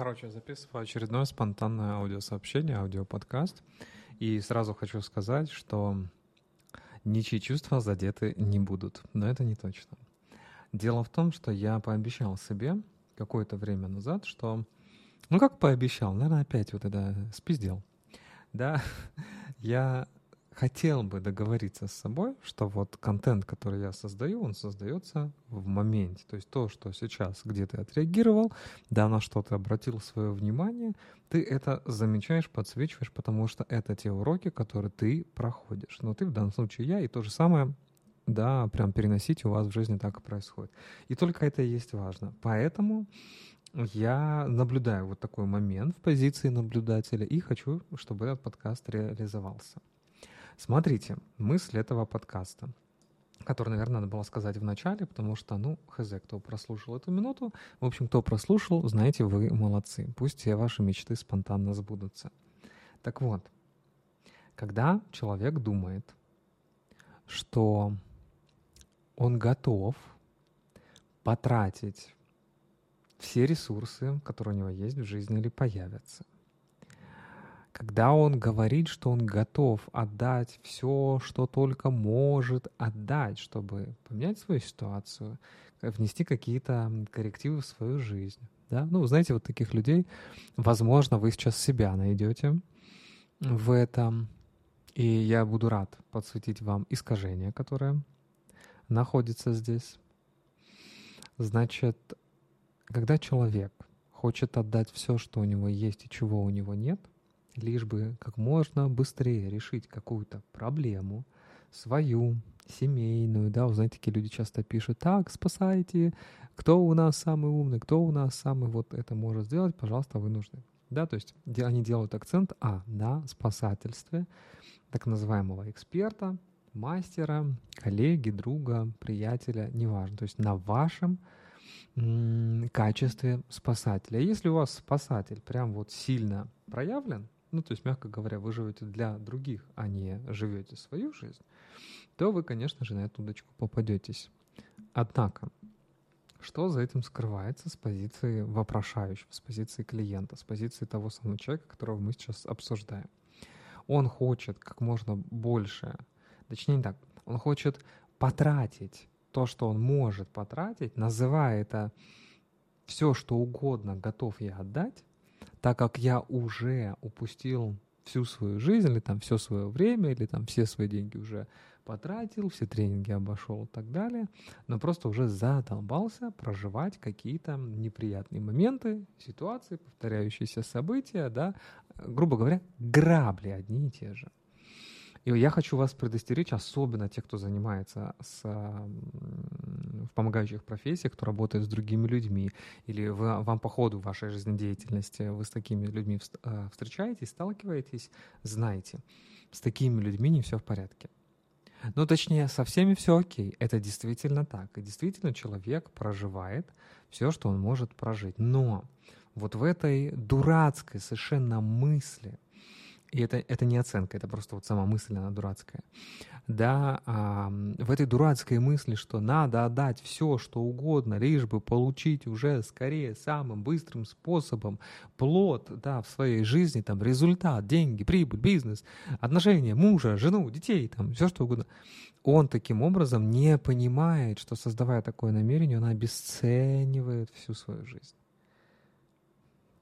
Короче, записываю очередное спонтанное аудиосообщение, аудиоподкаст. И сразу хочу сказать, что ничьи чувства задеты не будут. Но это не точно. Дело в том, что я пообещал себе какое-то время назад, что... Ну, как пообещал? Наверное, опять вот это спиздел. Да, я хотел бы договориться с собой, что вот контент, который я создаю, он создается в моменте. То есть то, что сейчас где ты отреагировал, да, на что ты обратил свое внимание, ты это замечаешь, подсвечиваешь, потому что это те уроки, которые ты проходишь. Но ты в данном случае я, и то же самое да, прям переносить у вас в жизни так и происходит. И только это и есть важно. Поэтому я наблюдаю вот такой момент в позиции наблюдателя и хочу, чтобы этот подкаст реализовался. Смотрите, мысль этого подкаста, который, наверное, надо было сказать в начале, потому что, ну, хз, кто прослушал эту минуту. В общем, кто прослушал, знаете, вы молодцы. Пусть все ваши мечты спонтанно сбудутся. Так вот, когда человек думает, что он готов потратить все ресурсы, которые у него есть в жизни или появятся – когда он говорит, что он готов отдать все, что только может отдать, чтобы поменять свою ситуацию, внести какие-то коррективы в свою жизнь. Да? Ну, знаете, вот таких людей, возможно, вы сейчас себя найдете в этом. И я буду рад подсветить вам искажение, которое находится здесь. Значит, когда человек хочет отдать все, что у него есть и чего у него нет, лишь бы как можно быстрее решить какую-то проблему, свою, семейную, да, вы знаете, такие люди часто пишут, так, спасайте, кто у нас самый умный, кто у нас самый вот это может сделать, пожалуйста, вы нужны. Да, то есть они делают акцент, а, на спасательстве так называемого эксперта, мастера, коллеги, друга, приятеля, неважно, то есть на вашем качестве спасателя. Если у вас спасатель прям вот сильно проявлен, ну, то есть, мягко говоря, вы живете для других, а не живете свою жизнь, то вы, конечно же, на эту удочку попадетесь. Однако, что за этим скрывается с позиции вопрошающего, с позиции клиента, с позиции того самого человека, которого мы сейчас обсуждаем? Он хочет как можно больше, точнее не так, он хочет потратить то, что он может потратить, называя это все, что угодно готов я отдать, так как я уже упустил всю свою жизнь, или там все свое время, или там все свои деньги уже потратил, все тренинги обошел и так далее, но просто уже задолбался проживать какие-то неприятные моменты, ситуации, повторяющиеся события, да, грубо говоря, грабли одни и те же. И я хочу вас предостеречь, особенно те, кто занимается с, в помогающих профессиях, кто работает с другими людьми, или вы, вам по ходу вашей жизнедеятельности вы с такими людьми э, встречаетесь, сталкиваетесь, знаете, с такими людьми не все в порядке. Ну, точнее, со всеми все окей. Это действительно так. И действительно человек проживает все, что он может прожить. Но вот в этой дурацкой совершенно мысли, и это, это не оценка, это просто вот сама мысль, она дурацкая. Да, а, в этой дурацкой мысли, что надо отдать все, что угодно, лишь бы получить уже скорее самым быстрым способом плод, да, в своей жизни, там, результат, деньги, прибыль, бизнес, отношения, мужа, жену, детей, там, все что угодно. Он таким образом не понимает, что создавая такое намерение, он обесценивает всю свою жизнь.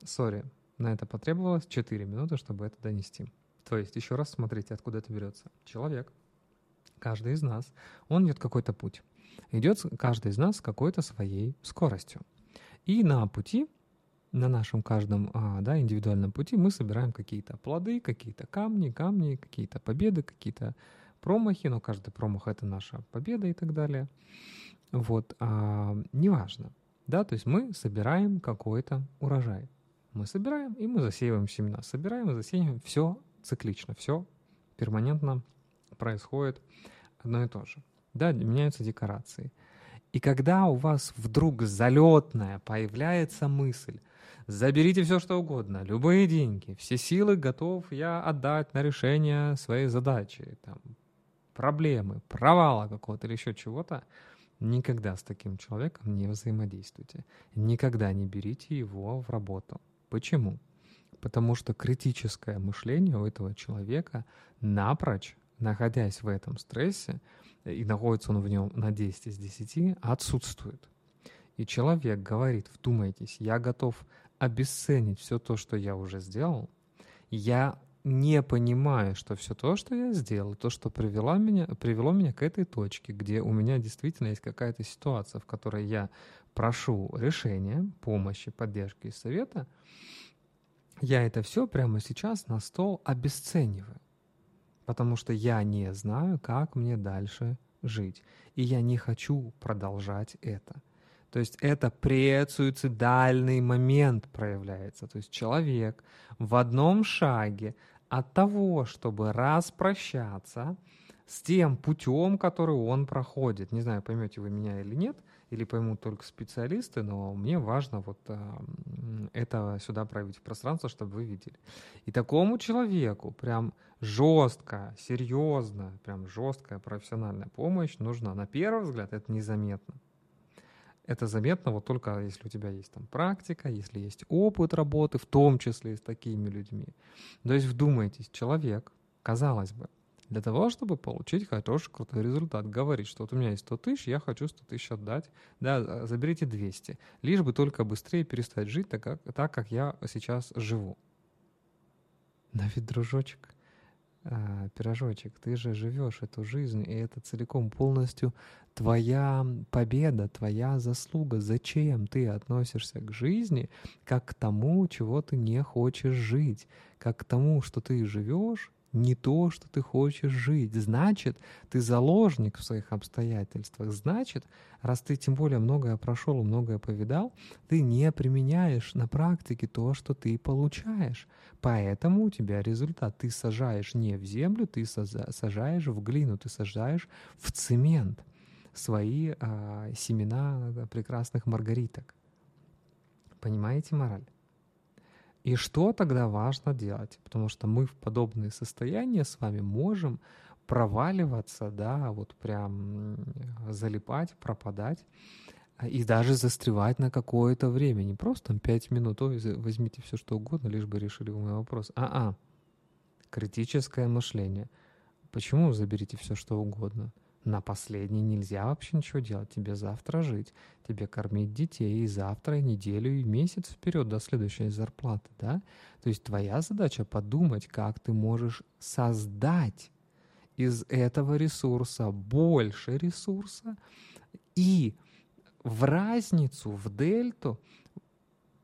Сори, на это потребовалось 4 минуты, чтобы это донести. То есть, еще раз смотрите, откуда это берется. Человек, каждый из нас, он идет какой-то путь. Идет каждый из нас с какой-то своей скоростью. И на пути, на нашем каждом а, да, индивидуальном пути мы собираем какие-то плоды, какие-то камни, камни, какие-то победы, какие-то промахи, но каждый промах — это наша победа и так далее. Вот, а, неважно. Да, то есть мы собираем какой-то урожай. Мы собираем, и мы засеиваем семена. Собираем и засеиваем. Все циклично, все перманентно происходит одно и то же. Да, меняются декорации. И когда у вас вдруг залетная появляется мысль, заберите все, что угодно, любые деньги, все силы готов я отдать на решение своей задачи, там, проблемы, провала какого-то или еще чего-то, никогда с таким человеком не взаимодействуйте. Никогда не берите его в работу. Почему? Потому что критическое мышление у этого человека напрочь, находясь в этом стрессе, и находится он в нем на 10 из 10, отсутствует. И человек говорит, вдумайтесь, я готов обесценить все то, что я уже сделал, я не понимаю, что все то, что я сделал, то, что привело меня, привело меня к этой точке, где у меня действительно есть какая-то ситуация, в которой я прошу решения, помощи, поддержки и совета, я это все прямо сейчас на стол обесцениваю. Потому что я не знаю, как мне дальше жить. И я не хочу продолжать это. То есть это предсуицидальный момент проявляется. То есть человек в одном шаге от того, чтобы распрощаться с тем путем, который он проходит. Не знаю, поймете вы меня или нет, или поймут только специалисты, но мне важно вот э, это сюда проявить в пространство, чтобы вы видели. И такому человеку прям жестко, серьезно, прям жесткая профессиональная помощь нужна. На первый взгляд это незаметно. Это заметно вот только если у тебя есть там практика, если есть опыт работы, в том числе и с такими людьми. То есть вдумайтесь, человек, казалось бы, для того, чтобы получить хороший, крутой результат, говорит, что вот у меня есть 100 тысяч, я хочу 100 тысяч отдать, да, заберите 200, лишь бы только быстрее перестать жить так, как, так, как я сейчас живу. Да ведь, дружочек, а, пирожочек, ты же живешь эту жизнь, и это целиком полностью твоя победа, твоя заслуга. Зачем ты относишься к жизни как к тому, чего ты не хочешь жить, как к тому, что ты живешь не то, что ты хочешь жить. Значит, ты заложник в своих обстоятельствах. Значит, раз ты тем более многое прошел, многое повидал, ты не применяешь на практике то, что ты получаешь. Поэтому у тебя результат. Ты сажаешь не в землю, ты сажаешь в глину, ты сажаешь в цемент свои а, семена прекрасных маргариток. Понимаете мораль? И что тогда важно делать? Потому что мы в подобные состояния с вами можем проваливаться, да, вот прям залипать, пропадать и даже застревать на какое-то время. Не просто там 5 минут, ой, возьмите все что угодно, лишь бы решили мой вопрос. А-а, критическое мышление. Почему заберите все что угодно? На последний нельзя вообще ничего делать. Тебе завтра жить, тебе кормить детей и завтра, и неделю, и месяц вперед до следующей зарплаты, да? То есть твоя задача подумать, как ты можешь создать из этого ресурса больше ресурса и в разницу, в дельту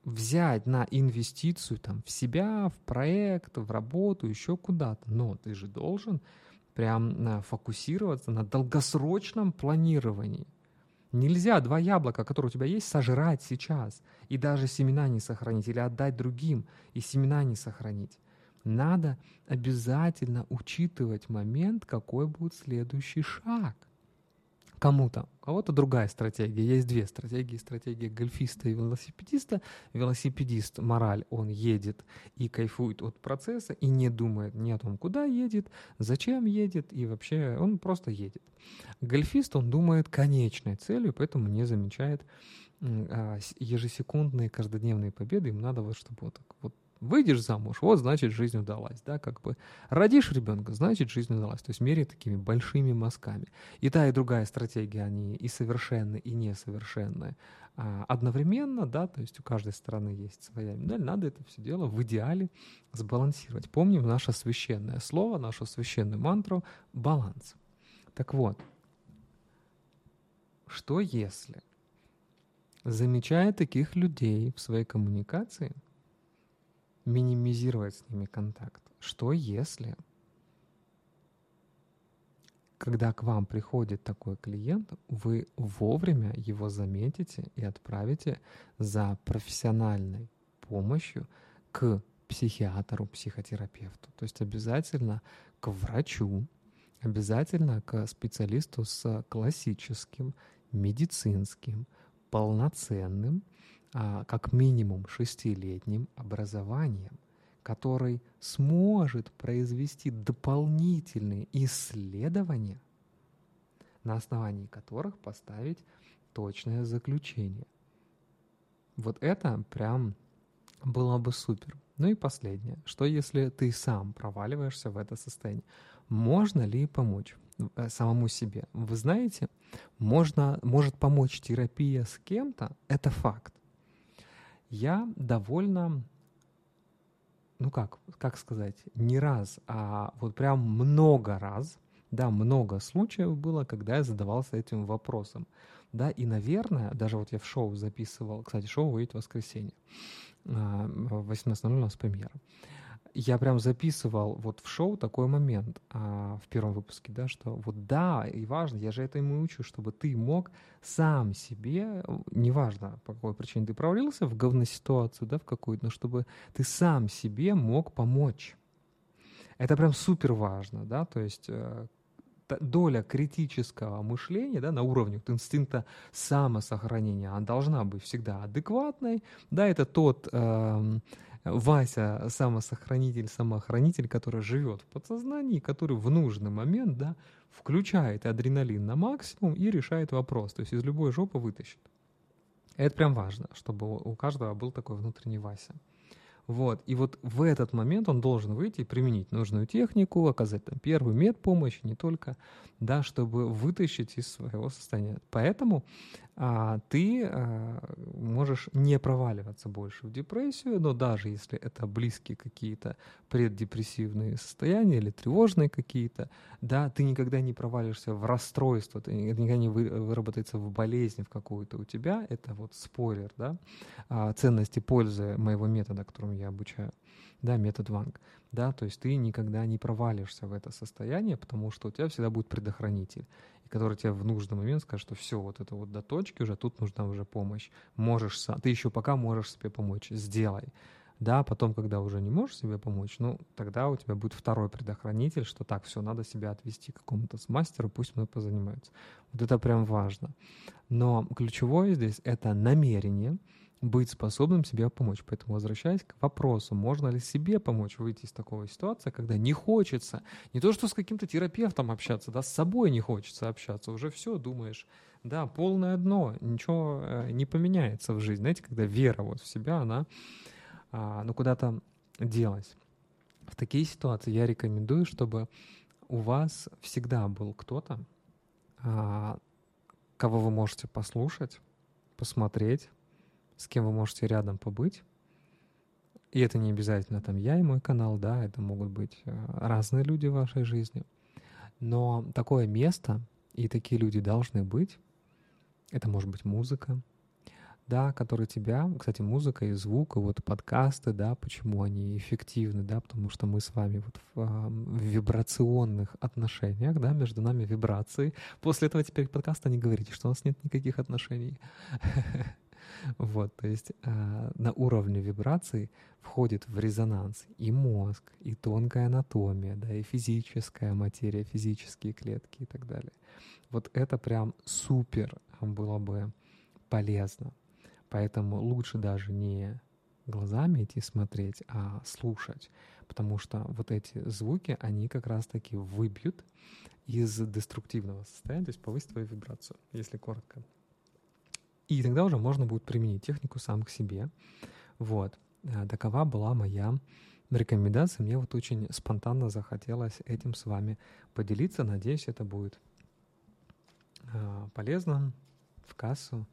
взять на инвестицию там, в себя, в проект, в работу, еще куда-то. Но ты же должен прям э, фокусироваться на долгосрочном планировании. Нельзя два яблока, которые у тебя есть, сожрать сейчас и даже семена не сохранить или отдать другим и семена не сохранить. Надо обязательно учитывать момент, какой будет следующий шаг – кому-то. У кого-то другая стратегия. Есть две стратегии. Стратегия гольфиста и велосипедиста. Велосипедист, мораль, он едет и кайфует от процесса и не думает ни о том, куда едет, зачем едет и вообще он просто едет. Гольфист, он думает конечной целью, поэтому не замечает а, ежесекундные, каждодневные победы. Им надо вот, чтобы вот вот Выйдешь замуж, вот значит жизнь удалась, да, как бы. Родишь ребенка, значит жизнь удалась. То есть меряет такими большими мазками. И та, и другая стратегия, они и совершенны, и несовершенны. А одновременно, да, то есть у каждой стороны есть своя медаль, надо это все дело в идеале сбалансировать. Помним наше священное слово, нашу священную мантру — баланс. Так вот, что если, замечая таких людей в своей коммуникации — минимизировать с ними контакт. Что если, когда к вам приходит такой клиент, вы вовремя его заметите и отправите за профессиональной помощью к психиатру, психотерапевту. То есть обязательно к врачу, обязательно к специалисту с классическим, медицинским, полноценным как минимум шестилетним образованием, который сможет произвести дополнительные исследования, на основании которых поставить точное заключение. Вот это прям было бы супер. Ну и последнее. Что если ты сам проваливаешься в это состояние? Можно ли помочь э, самому себе? Вы знаете, можно, может помочь терапия с кем-то, это факт. Я довольно, ну как, как сказать, не раз, а вот прям много раз, да, много случаев было, когда я задавался этим вопросом. Да, и, наверное, даже вот я в шоу записывал, кстати, шоу выйдет в воскресенье, а, в 18.00 у нас премьера. Я прям записывал вот в шоу такой момент а, в первом выпуске, да, что вот да, и важно, я же это ему учу, чтобы ты мог сам себе, неважно, по какой причине ты провалился в говноситуацию, да, в какую-то, но чтобы ты сам себе мог помочь. Это прям супер важно, да, то есть э, доля критического мышления да, на уровне инстинкта самосохранения, она должна быть всегда адекватной. Да, это тот э, Вася, самосохранитель, самоохранитель, который живет в подсознании, который в нужный момент да, включает адреналин на максимум и решает вопрос. То есть из любой жопы вытащит. Это прям важно, чтобы у каждого был такой внутренний Вася. Вот. И вот в этот момент он должен выйти и применить нужную технику, оказать там первую медпомощь, не только, да, чтобы вытащить из своего состояния. Поэтому а, ты а, можешь не проваливаться больше в депрессию, но даже если это близкие какие-то преддепрессивные состояния или тревожные какие-то, да, ты никогда не провалишься в расстройство, ты никогда не вы, выработается в болезнь в какую-то у тебя, это вот спойлер, да, а, ценности пользы моего метода, я обучаю, да, метод Ванг, да, то есть ты никогда не провалишься в это состояние, потому что у тебя всегда будет предохранитель который тебе в нужный момент скажет, что все, вот это вот до точки уже, тут нужна уже помощь. Можешь сам, ты еще пока можешь себе помочь, сделай. Да, потом, когда уже не можешь себе помочь, ну, тогда у тебя будет второй предохранитель, что так, все, надо себя отвести к какому-то мастеру, пусть мы позанимаются. Вот это прям важно. Но ключевое здесь — это намерение, быть способным себе помочь. Поэтому возвращаясь к вопросу, можно ли себе помочь выйти из такой ситуации, когда не хочется, не то что с каким-то терапевтом общаться, да, с собой не хочется общаться, уже все думаешь, да, полное дно, ничего э, не поменяется в жизни. Знаете, когда вера вот в себя, она а, ну, куда-то делась. В такие ситуации я рекомендую, чтобы у вас всегда был кто-то, а, кого вы можете послушать, посмотреть, с кем вы можете рядом побыть. И это не обязательно там я и мой канал, да, это могут быть э, разные люди в вашей жизни. Но такое место и такие люди должны быть. Это может быть музыка, да, который тебя, кстати, музыка и звук, и вот подкасты, да, почему они эффективны, да, потому что мы с вами вот в, в вибрационных отношениях, да, между нами вибрации. После этого теперь подкаста не говорите, что у нас нет никаких отношений. Вот, то есть э, на уровне вибраций входит в резонанс и мозг, и тонкая анатомия, да, и физическая материя, физические клетки и так далее. Вот это прям супер было бы полезно. Поэтому лучше даже не глазами идти смотреть, а слушать. Потому что вот эти звуки, они как раз-таки выбьют из деструктивного состояния, то есть повысить твою вибрацию, если коротко. И тогда уже можно будет применить технику сам к себе. Вот. Э, такова была моя рекомендация. Мне вот очень спонтанно захотелось этим с вами поделиться. Надеюсь, это будет э, полезно в кассу.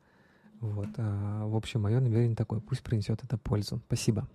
Вот. Э, в общем, мое намерение такое. Пусть принесет это пользу. Спасибо.